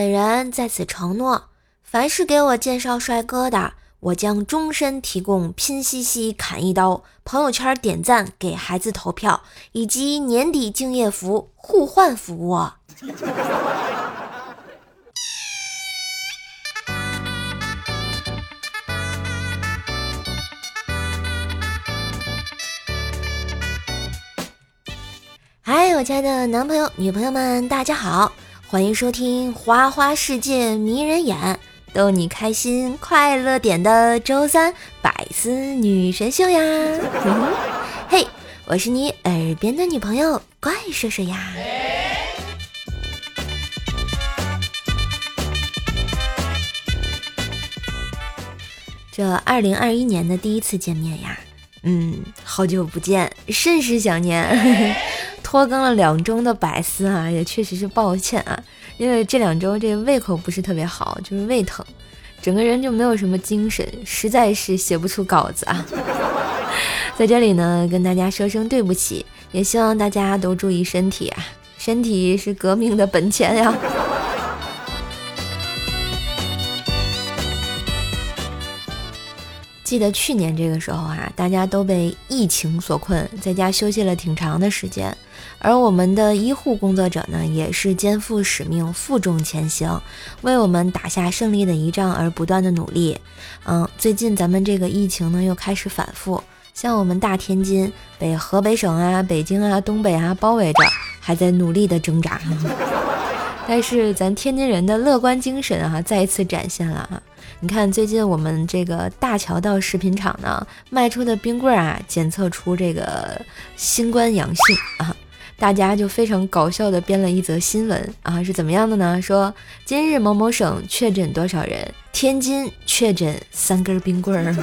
本人在此承诺，凡是给我介绍帅哥的，我将终身提供拼夕夕砍一刀、朋友圈点赞、给孩子投票以及年底敬业福互换服务。嗨，我亲爱的男朋友、女朋友们，大家好，欢迎收听《花花世界迷人眼》，逗你开心快乐点的周三百思女神秀呀！嘿，我是你耳边的女朋友怪兽兽呀。这二零二一年的第一次见面呀，嗯，好久不见，甚是想念。拖更了两周的百思啊，也确实是抱歉啊，因为这两周这胃口不是特别好，就是胃疼，整个人就没有什么精神，实在是写不出稿子啊。在这里呢，跟大家说声对不起，也希望大家都注意身体啊，身体是革命的本钱呀。记得去年这个时候啊，大家都被疫情所困，在家休息了挺长的时间。而我们的医护工作者呢，也是肩负使命，负重前行，为我们打下胜利的一仗而不断的努力。嗯，最近咱们这个疫情呢又开始反复，像我们大天津被河北省啊、北京啊、东北啊包围着，还在努力的挣扎。但是咱天津人的乐观精神啊，再一次展现了啊。你看，最近我们这个大桥道食品厂呢卖出的冰棍啊，检测出这个新冠阳性啊，大家就非常搞笑的编了一则新闻啊，是怎么样的呢？说今日某某省确诊多少人，天津确诊三根冰棍儿。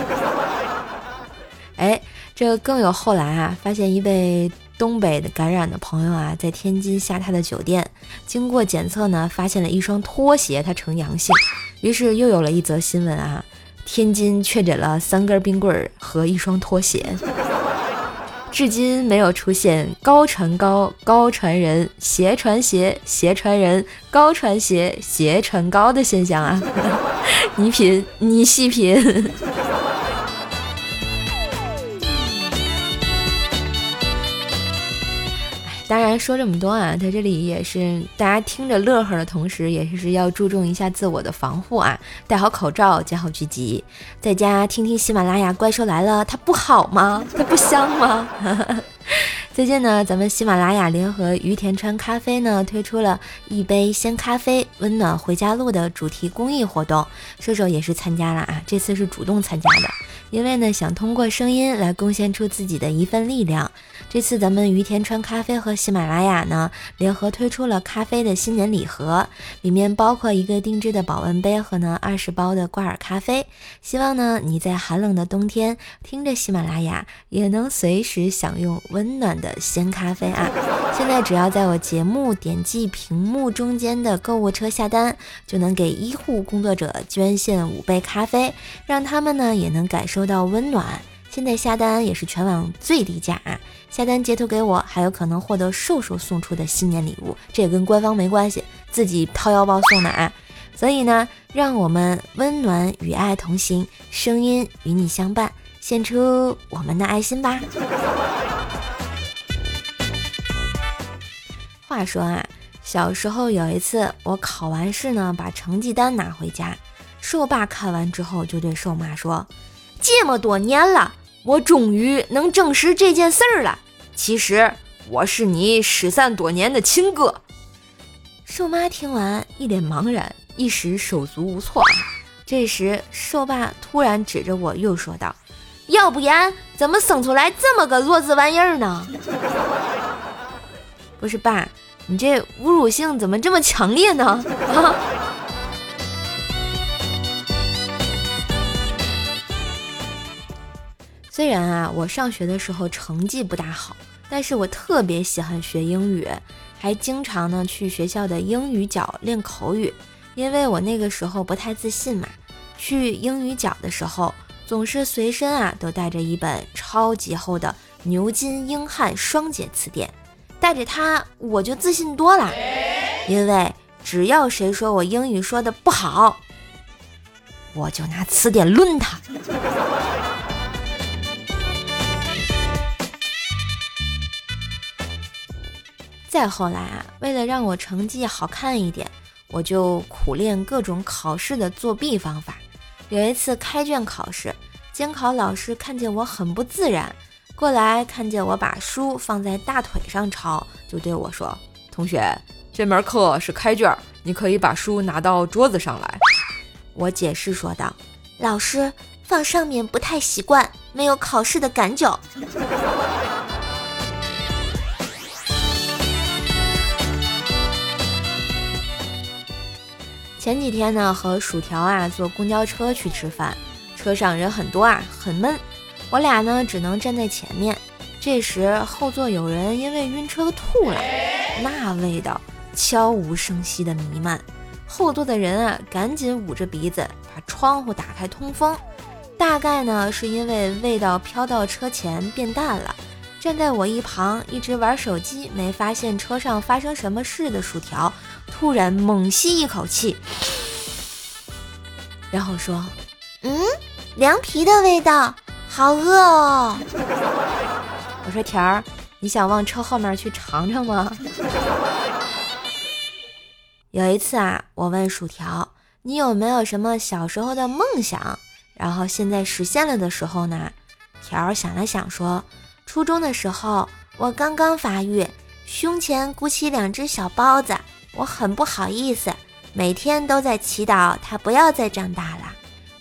哎，这更有后来啊，发现一位东北的感染的朋友啊，在天津下榻的酒店，经过检测呢，发现了一双拖鞋，它呈阳性。于是又有了一则新闻啊，天津确诊了三根冰棍儿和一双拖鞋，至今没有出现高传高、高传人、鞋传鞋、鞋传人、高传鞋、鞋传高的现象啊！你品，你细品。说这么多啊，在这里也是大家听着乐呵的同时，也是要注重一下自我的防护啊，戴好口罩，剪好聚集，在家听听喜马拉雅《怪兽来了》，它不好吗？它不香吗？最近呢，咱们喜马拉雅联合于田川咖啡呢，推出了一杯鲜咖啡，温暖回家路的主题公益活动，射手也是参加了啊，这次是主动参加的，因为呢，想通过声音来贡献出自己的一份力量。这次咱们于田川咖啡和喜马拉雅呢联合推出了咖啡的新年礼盒，里面包括一个定制的保温杯和呢二十包的挂耳咖啡。希望呢你在寒冷的冬天听着喜马拉雅，也能随时享用温暖的鲜咖啡啊！现在只要在我节目点击屏幕中间的购物车下单，就能给医护工作者捐献五杯咖啡，让他们呢也能感受到温暖。现在下单也是全网最低价啊！下单截图给我，还有可能获得瘦瘦送出的新年礼物，这也跟官方没关系，自己掏腰包送的啊！所以呢，让我们温暖与爱同行，声音与你相伴，献出我们的爱心吧！话说啊，小时候有一次我考完试呢，把成绩单拿回家，瘦爸看完之后就对瘦妈说：“这么多年了。”我终于能证实这件事儿了。其实我是你失散多年的亲哥。瘦妈听完一脸茫然，一时手足无措。这时，瘦爸突然指着我又说道：“要不然怎么生出来这么个弱智玩意儿呢？”不是爸，你这侮辱性怎么这么强烈呢？啊！虽然啊，我上学的时候成绩不大好，但是我特别喜欢学英语，还经常呢去学校的英语角练口语。因为我那个时候不太自信嘛，去英语角的时候总是随身啊都带着一本超级厚的牛津英汉双解词典，带着它我就自信多了。因为只要谁说我英语说的不好，我就拿词典抡他。再后来啊，为了让我成绩好看一点，我就苦练各种考试的作弊方法。有一次开卷考试，监考老师看见我很不自然，过来看见我把书放在大腿上抄，就对我说：“同学，这门课是开卷，你可以把书拿到桌子上来。”我解释说道：“老师，放上面不太习惯，没有考试的感觉。”前几天呢，和薯条啊坐公交车去吃饭，车上人很多啊，很闷。我俩呢只能站在前面。这时后座有人因为晕车吐了，那味道悄无声息的弥漫。后座的人啊赶紧捂着鼻子，把窗户打开通风。大概呢是因为味道飘到车前变淡了。站在我一旁一直玩手机，没发现车上发生什么事的薯条。突然猛吸一口气，然后说：“嗯，凉皮的味道，好饿哦。”我说：“条儿，你想往车后面去尝尝吗？” 有一次啊，我问薯条：“你有没有什么小时候的梦想，然后现在实现了的时候呢？”条儿想了想说：“初中的时候，我刚刚发育，胸前鼓起两只小包子。”我很不好意思，每天都在祈祷他不要再长大了。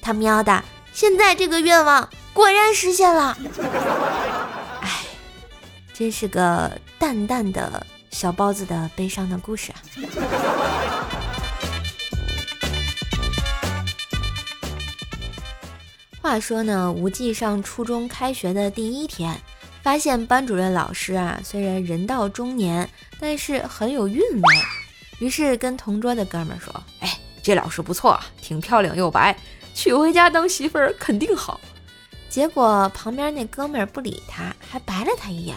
他喵的，现在这个愿望果然实现了。哎，真是个淡淡的小包子的悲伤的故事啊。话说呢，无忌上初中开学的第一天，发现班主任老师啊，虽然人到中年，但是很有韵味。于是跟同桌的哥们说：“哎，这老师不错，挺漂亮又白，娶回家当媳妇儿肯定好。”结果旁边那哥们儿不理他，还白了他一眼，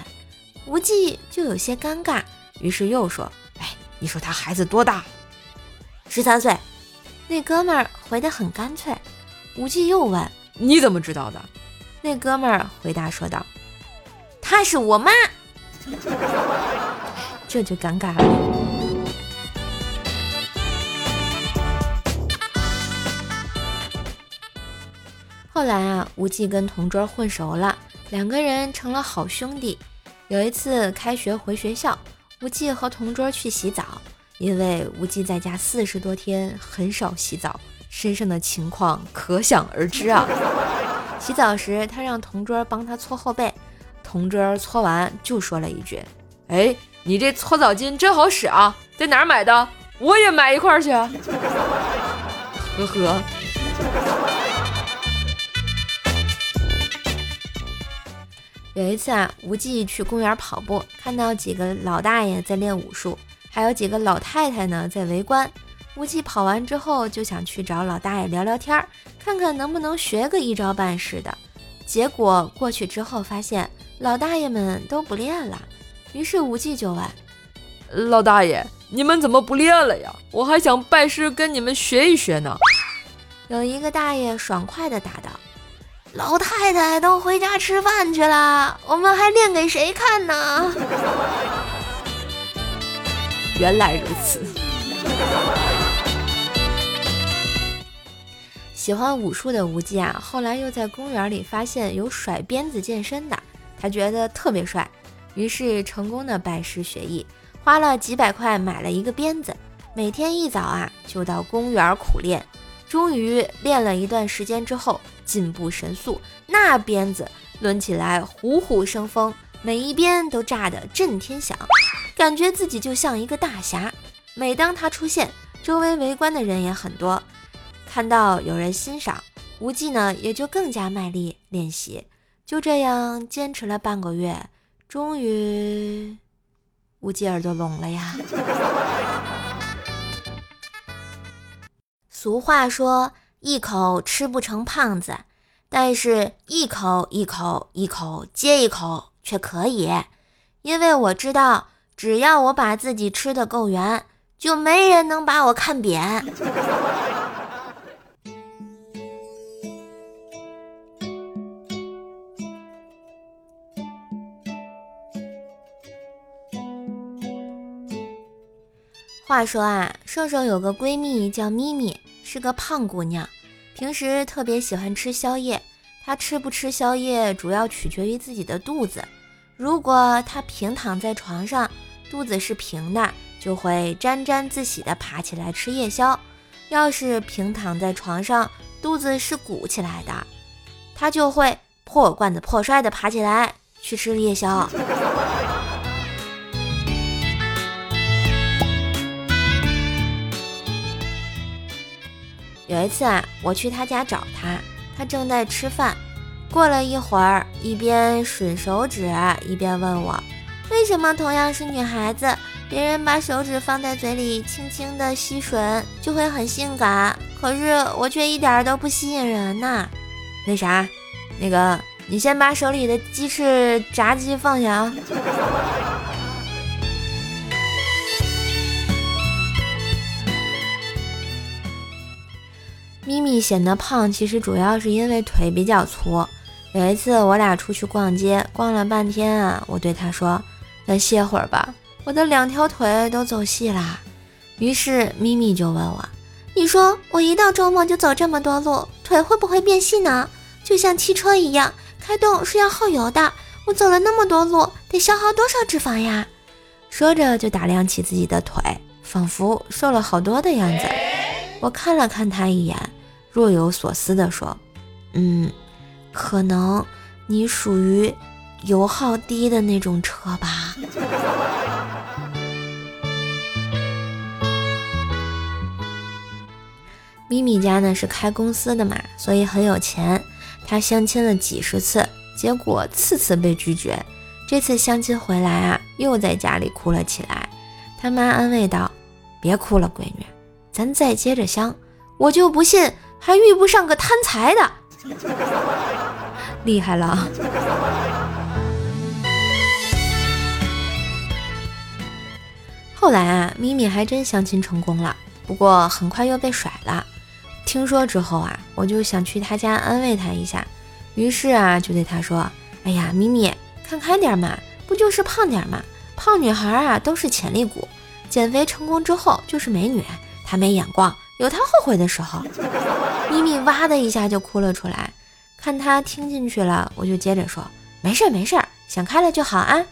无忌就有些尴尬，于是又说：“哎，你说他孩子多大？十三岁。”那哥们儿回得很干脆。无忌又问：“你怎么知道的？”那哥们儿回答说道：“她是我妈。”这就尴尬了。后来啊，无忌跟同桌混熟了，两个人成了好兄弟。有一次开学回学校，无忌和同桌去洗澡，因为无忌在家四十多天很少洗澡，身上的情况可想而知啊。洗澡时，他让同桌帮他搓后背，同桌搓完就说了一句：“哎，你这搓澡巾真好使啊，在哪儿买的？我也买一块去。”呵呵。有一次啊，无忌去公园跑步，看到几个老大爷在练武术，还有几个老太太呢在围观。无忌跑完之后就想去找老大爷聊聊天，看看能不能学个一招半式的。结果过去之后发现老大爷们都不练了，于是无忌就问：“老大爷，你们怎么不练了呀？我还想拜师跟你们学一学呢。”有一个大爷爽快地答道。老太太都回家吃饭去了，我们还练给谁看呢？原来如此。喜欢武术的无忌啊，后来又在公园里发现有甩鞭子健身的，他觉得特别帅，于是成功的拜师学艺，花了几百块买了一个鞭子，每天一早啊就到公园苦练。终于练了一段时间之后，进步神速，那鞭子抡起来虎虎生风，每一鞭都炸得震天响，感觉自己就像一个大侠。每当他出现，周围围观的人也很多，看到有人欣赏，无忌呢也就更加卖力练习。就这样坚持了半个月，终于，无忌耳朵聋了呀。俗话说：“一口吃不成胖子，但是一口一口一口接一口却可以。”因为我知道，只要我把自己吃的够圆，就没人能把我看扁。话说啊，瘦瘦有个闺蜜叫咪咪，是个胖姑娘，平时特别喜欢吃宵夜。她吃不吃宵夜，主要取决于自己的肚子。如果她平躺在床上，肚子是平的，就会沾沾自喜地爬起来吃夜宵；要是平躺在床上，肚子是鼓起来的，她就会破罐子破摔地爬起来去吃夜宵。有一次啊，我去他家找他，他正在吃饭。过了一会儿，一边吮手指，一边问我：“为什么同样是女孩子，别人把手指放在嘴里轻轻的吸吮就会很性感，可是我却一点都不吸引人呢？那啥？那个，你先把手里的鸡翅炸鸡放下啊。”显得胖，其实主要是因为腿比较粗。有一次我俩出去逛街，逛了半天啊，我对他说：“再歇会儿吧，我的两条腿都走细啦。”于是咪咪就问我：“你说我一到周末就走这么多路，腿会不会变细呢？就像汽车一样，开动是要耗油的。我走了那么多路，得消耗多少脂肪呀？”说着就打量起自己的腿，仿佛瘦了好多的样子。我看了看他一眼。若有所思地说：“嗯，可能你属于油耗低的那种车吧。”咪咪家呢是开公司的嘛，所以很有钱。他相亲了几十次，结果次次被拒绝。这次相亲回来啊，又在家里哭了起来。他妈安慰道：“别哭了，闺女，咱再接着相，我就不信。”还遇不上个贪财的，厉害了。后来啊，咪咪还真相亲成功了，不过很快又被甩了。听说之后啊，我就想去他家安慰他一下，于是啊，就对他说：“哎呀，咪咪，看开点嘛，不就是胖点嘛？胖女孩啊都是潜力股，减肥成功之后就是美女，她没眼光。”有他后悔的时候，咪咪哇的一下就哭了出来。看他听进去了，我就接着说：“没事儿没事儿，想开了就好啊。”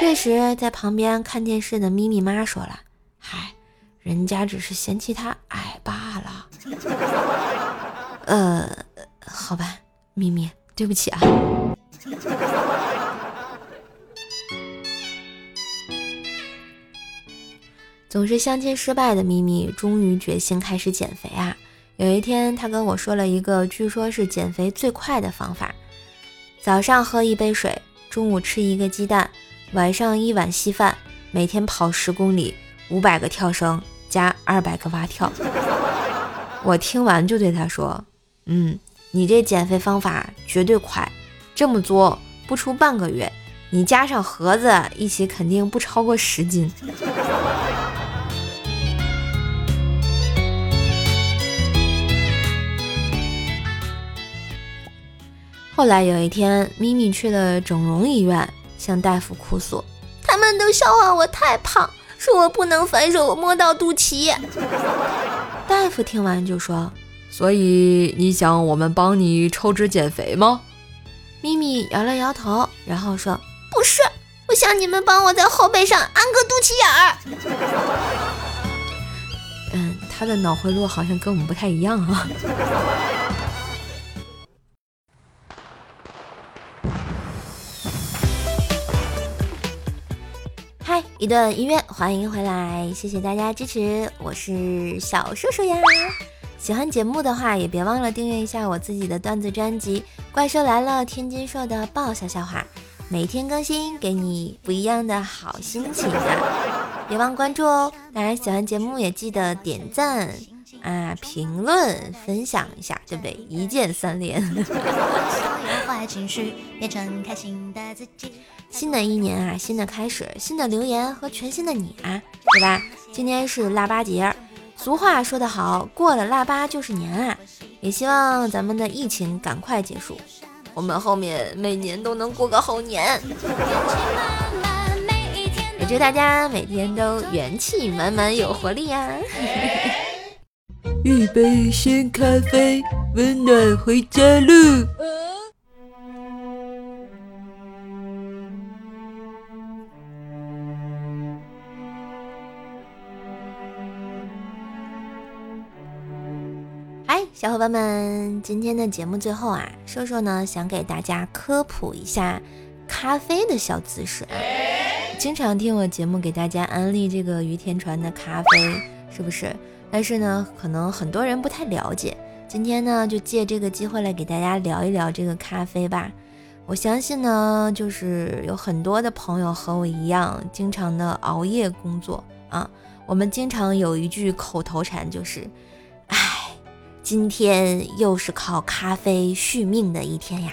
这时，在旁边看电视的咪咪妈说了：“嗨，人家只是嫌弃他矮罢了。”呃，好吧，咪咪，对不起啊。总是相亲失败的咪咪，终于决心开始减肥啊！有一天，他跟我说了一个据说是减肥最快的方法：早上喝一杯水，中午吃一个鸡蛋，晚上一碗稀饭，每天跑十公里，五百个跳绳加二百个蛙跳。我听完就对他说：“嗯，你这减肥方法绝对快，这么做不出半个月，你加上盒子一起，肯定不超过十斤。”后来有一天，咪咪去了整容医院，向大夫哭诉：“他们都笑话我太胖，说我不能反手摸到肚脐。”大夫听完就说：“所以你想我们帮你抽脂减肥吗？”咪咪摇了摇头，然后说：“不是，我想你们帮我在后背上安个肚脐眼儿。”嗯，他的脑回路好像跟我们不太一样啊。一段音乐，欢迎回来，谢谢大家支持，我是小叔叔呀。喜欢节目的话，也别忘了订阅一下我自己的段子专辑《怪兽来了》，天津说的爆笑笑话，每天更新，给你不一样的好心情啊！别忘关注哦。当然，喜欢节目也记得点赞啊、评论、分享一下，对不对？一键三连。新的一年啊，新的开始，新的留言和全新的你啊！对吧？今天是腊八节，俗话说得好，过了腊八就是年啊！也希望咱们的疫情赶快结束，我们后面每年都能过个好年。也祝大家每天都元气满满，有活力呀！一杯鲜咖啡，温暖回家路。小伙伴们，今天的节目最后啊，瘦瘦呢想给大家科普一下咖啡的小知识啊。经常听我节目给大家安利这个于田川的咖啡，是不是？但是呢，可能很多人不太了解。今天呢，就借这个机会来给大家聊一聊这个咖啡吧。我相信呢，就是有很多的朋友和我一样，经常的熬夜工作啊。我们经常有一句口头禅，就是“唉，今天又是靠咖啡续命的一天呀”，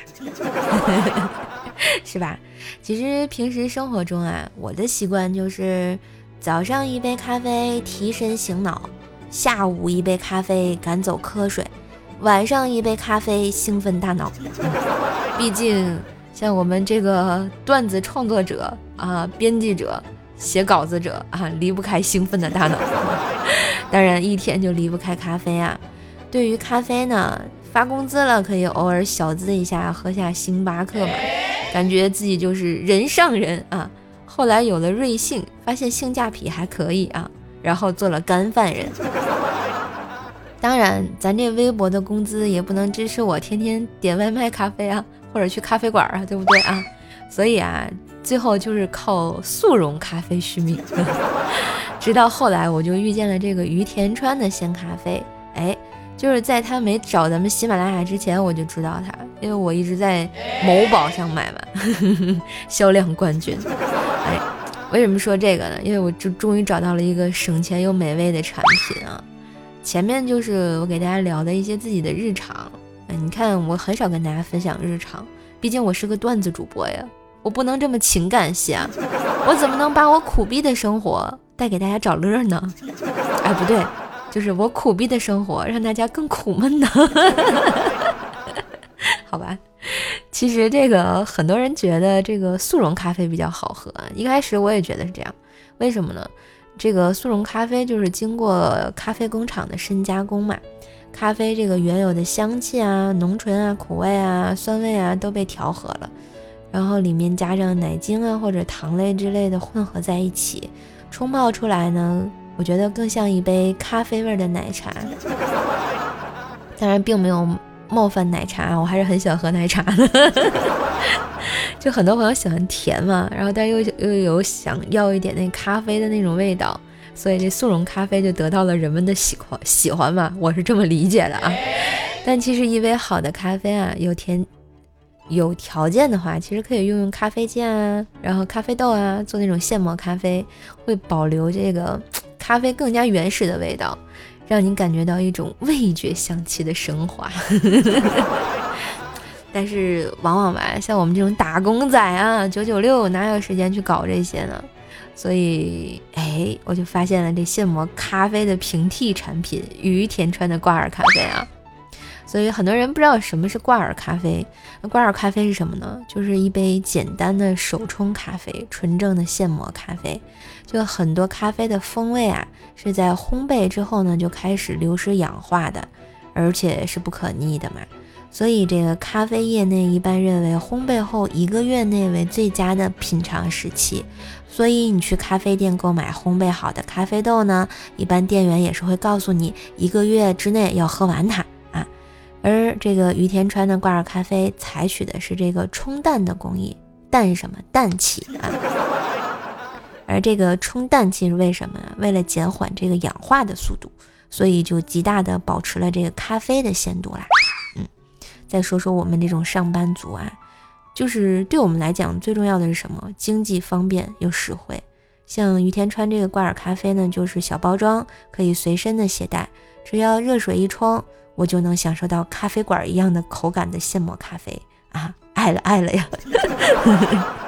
是吧？其实平时生活中啊，我的习惯就是早上一杯咖啡提神醒脑。下午一杯咖啡赶走瞌睡，晚上一杯咖啡兴奋大脑。毕竟像我们这个段子创作者啊、编辑者、写稿子者啊，离不开兴奋的大脑。当然，一天就离不开咖啡啊。对于咖啡呢，发工资了可以偶尔小资一下，喝下星巴克嘛，感觉自己就是人上人啊。后来有了瑞幸，发现性价比还可以啊。然后做了干饭人，当然，咱这微薄的工资也不能支持我天天点外卖咖啡啊，或者去咖啡馆啊，对不对啊？所以啊，最后就是靠速溶咖啡续命。直到后来，我就遇见了这个于田川的鲜咖啡，哎，就是在他没找咱们喜马拉雅之前，我就知道他，因为我一直在某宝上买嘛，销量冠军，哎。为什么说这个呢？因为我就终于找到了一个省钱又美味的产品啊！前面就是我给大家聊的一些自己的日常，哎你看我很少跟大家分享日常，毕竟我是个段子主播呀，我不能这么情感戏啊！我怎么能把我苦逼的生活带给大家找乐呢？哎，不对，就是我苦逼的生活让大家更苦闷呢？好吧。其实这个很多人觉得这个速溶咖啡比较好喝，一开始我也觉得是这样。为什么呢？这个速溶咖啡就是经过咖啡工厂的深加工嘛，咖啡这个原有的香气啊、浓醇啊、苦味啊、酸味啊都被调和了，然后里面加上奶精啊或者糖类之类的混合在一起，冲泡出来呢，我觉得更像一杯咖啡味的奶茶。当然，并没有。冒犯奶茶，我还是很喜欢喝奶茶的。就很多朋友喜欢甜嘛，然后但又又有想要一点那咖啡的那种味道，所以这速溶咖啡就得到了人们的喜欢喜欢嘛，我是这么理解的啊。但其实一杯好的咖啡啊，有甜有条件的话，其实可以用用咖啡键啊，然后咖啡豆啊，做那种现磨咖啡，会保留这个咖啡更加原始的味道。让你感觉到一种味觉香气的升华，但是往往吧，像我们这种打工仔啊，九九六哪有时间去搞这些呢？所以，哎，我就发现了这现磨咖啡的平替产品——于田川的挂耳咖啡啊。所以很多人不知道什么是挂耳咖啡。那挂耳咖啡是什么呢？就是一杯简单的手冲咖啡，纯正的现磨咖啡。就很多咖啡的风味啊，是在烘焙之后呢就开始流失氧化的，而且是不可逆的嘛。所以这个咖啡业内一般认为烘焙后一个月内为最佳的品尝时期。所以你去咖啡店购买烘焙好的咖啡豆呢，一般店员也是会告诉你一个月之内要喝完它啊。而这个于田川的挂耳咖啡采取的是这个冲淡的工艺，淡什么氮气啊？而这个冲淡气是为什么？为了减缓这个氧化的速度，所以就极大的保持了这个咖啡的鲜度啦。嗯，再说说我们这种上班族啊，就是对我们来讲最重要的是什么？经济方便又实惠。像于田川这个挂耳咖啡呢，就是小包装，可以随身的携带，只要热水一冲。我就能享受到咖啡馆一样的口感的现磨咖啡啊，爱了爱了呀！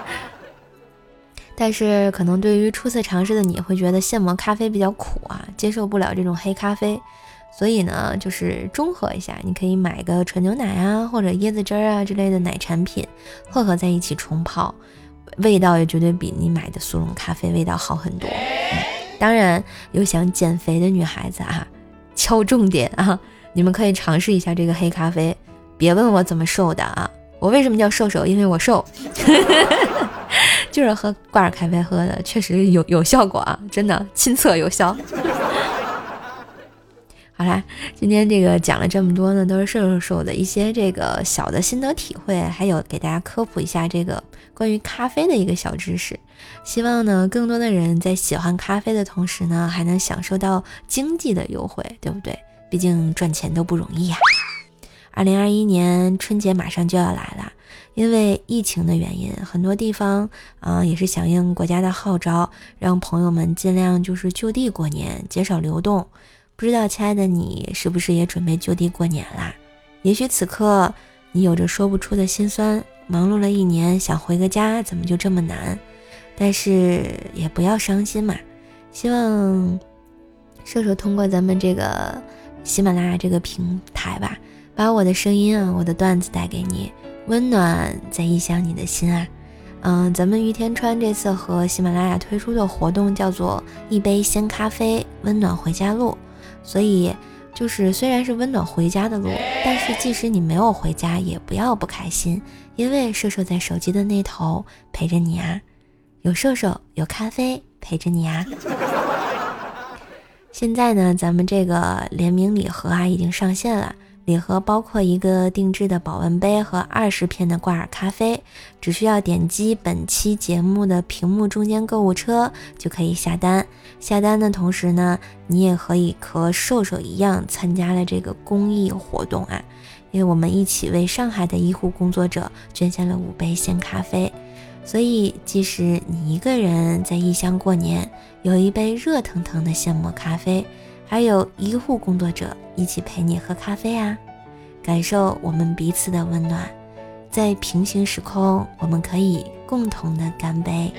但是可能对于初次尝试的你会觉得现磨咖啡比较苦啊，接受不了这种黑咖啡，所以呢，就是中和一下，你可以买个纯牛奶啊，或者椰子汁啊之类的奶产品，混合在一起冲泡，味道也绝对比你买的速溶咖啡味道好很多。当然，有想减肥的女孩子啊，敲重点啊，你们可以尝试一下这个黑咖啡，别问我怎么瘦的啊，我为什么叫瘦瘦？因为我瘦。就是喝挂耳咖啡喝的，确实有有效果啊，真的亲测有效。好啦，今天这个讲了这么多呢，都是瘦瘦瘦的一些这个小的心得体会，还有给大家科普一下这个关于咖啡的一个小知识。希望呢，更多的人在喜欢咖啡的同时呢，还能享受到经济的优惠，对不对？毕竟赚钱都不容易呀。二零二一年春节马上就要来了。因为疫情的原因，很多地方啊也是响应国家的号召，让朋友们尽量就是就地过年，减少流动。不知道亲爱的你是不是也准备就地过年啦？也许此刻你有着说不出的心酸，忙碌了一年，想回个家，怎么就这么难？但是也不要伤心嘛。希望射手通过咱们这个喜马拉雅这个平台吧，把我的声音啊，我的段子带给你。温暖在异乡，你的心啊，嗯，咱们于田川这次和喜马拉雅推出的活动叫做一杯鲜咖啡，温暖回家路。所以就是虽然是温暖回家的路，但是即使你没有回家，也不要不开心，因为射手在手机的那头陪着你啊，有射手有咖啡陪着你啊。现在呢，咱们这个联名礼盒啊已经上线了。礼盒包括一个定制的保温杯和二十片的挂耳咖啡，只需要点击本期节目的屏幕中间购物车就可以下单。下单的同时呢，你也可以和瘦瘦一样参加了这个公益活动啊，因为我们一起为上海的医护工作者捐献了五杯鲜咖啡，所以即使你一个人在异乡过年，有一杯热腾腾的现磨咖啡。还有医护工作者一起陪你喝咖啡啊，感受我们彼此的温暖。在平行时空，我们可以共同的干杯。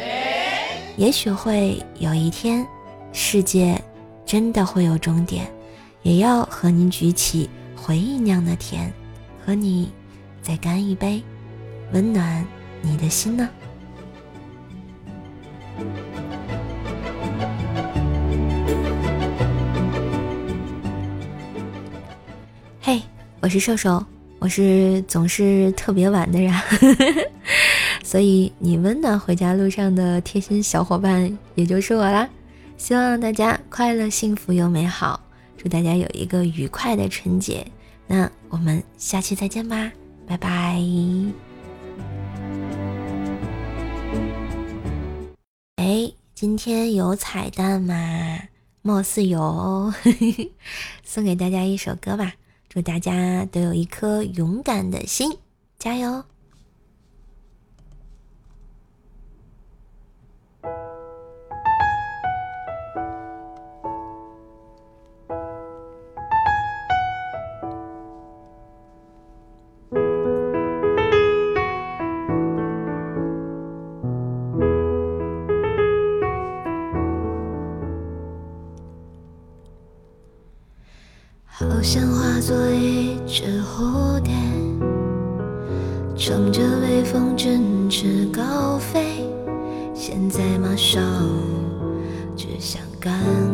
也许会有一天，世界真的会有终点，也要和你举起回忆酿的甜，和你再干一杯，温暖你的心呢。我是瘦瘦，我是总是特别晚的人，所以你温暖回家路上的贴心小伙伴也就是我啦。希望大家快乐、幸福又美好，祝大家有一个愉快的春节。那我们下期再见吧，拜拜。哎，今天有彩蛋吗？貌似有，送给大家一首歌吧。祝大家都有一颗勇敢的心，加油！感。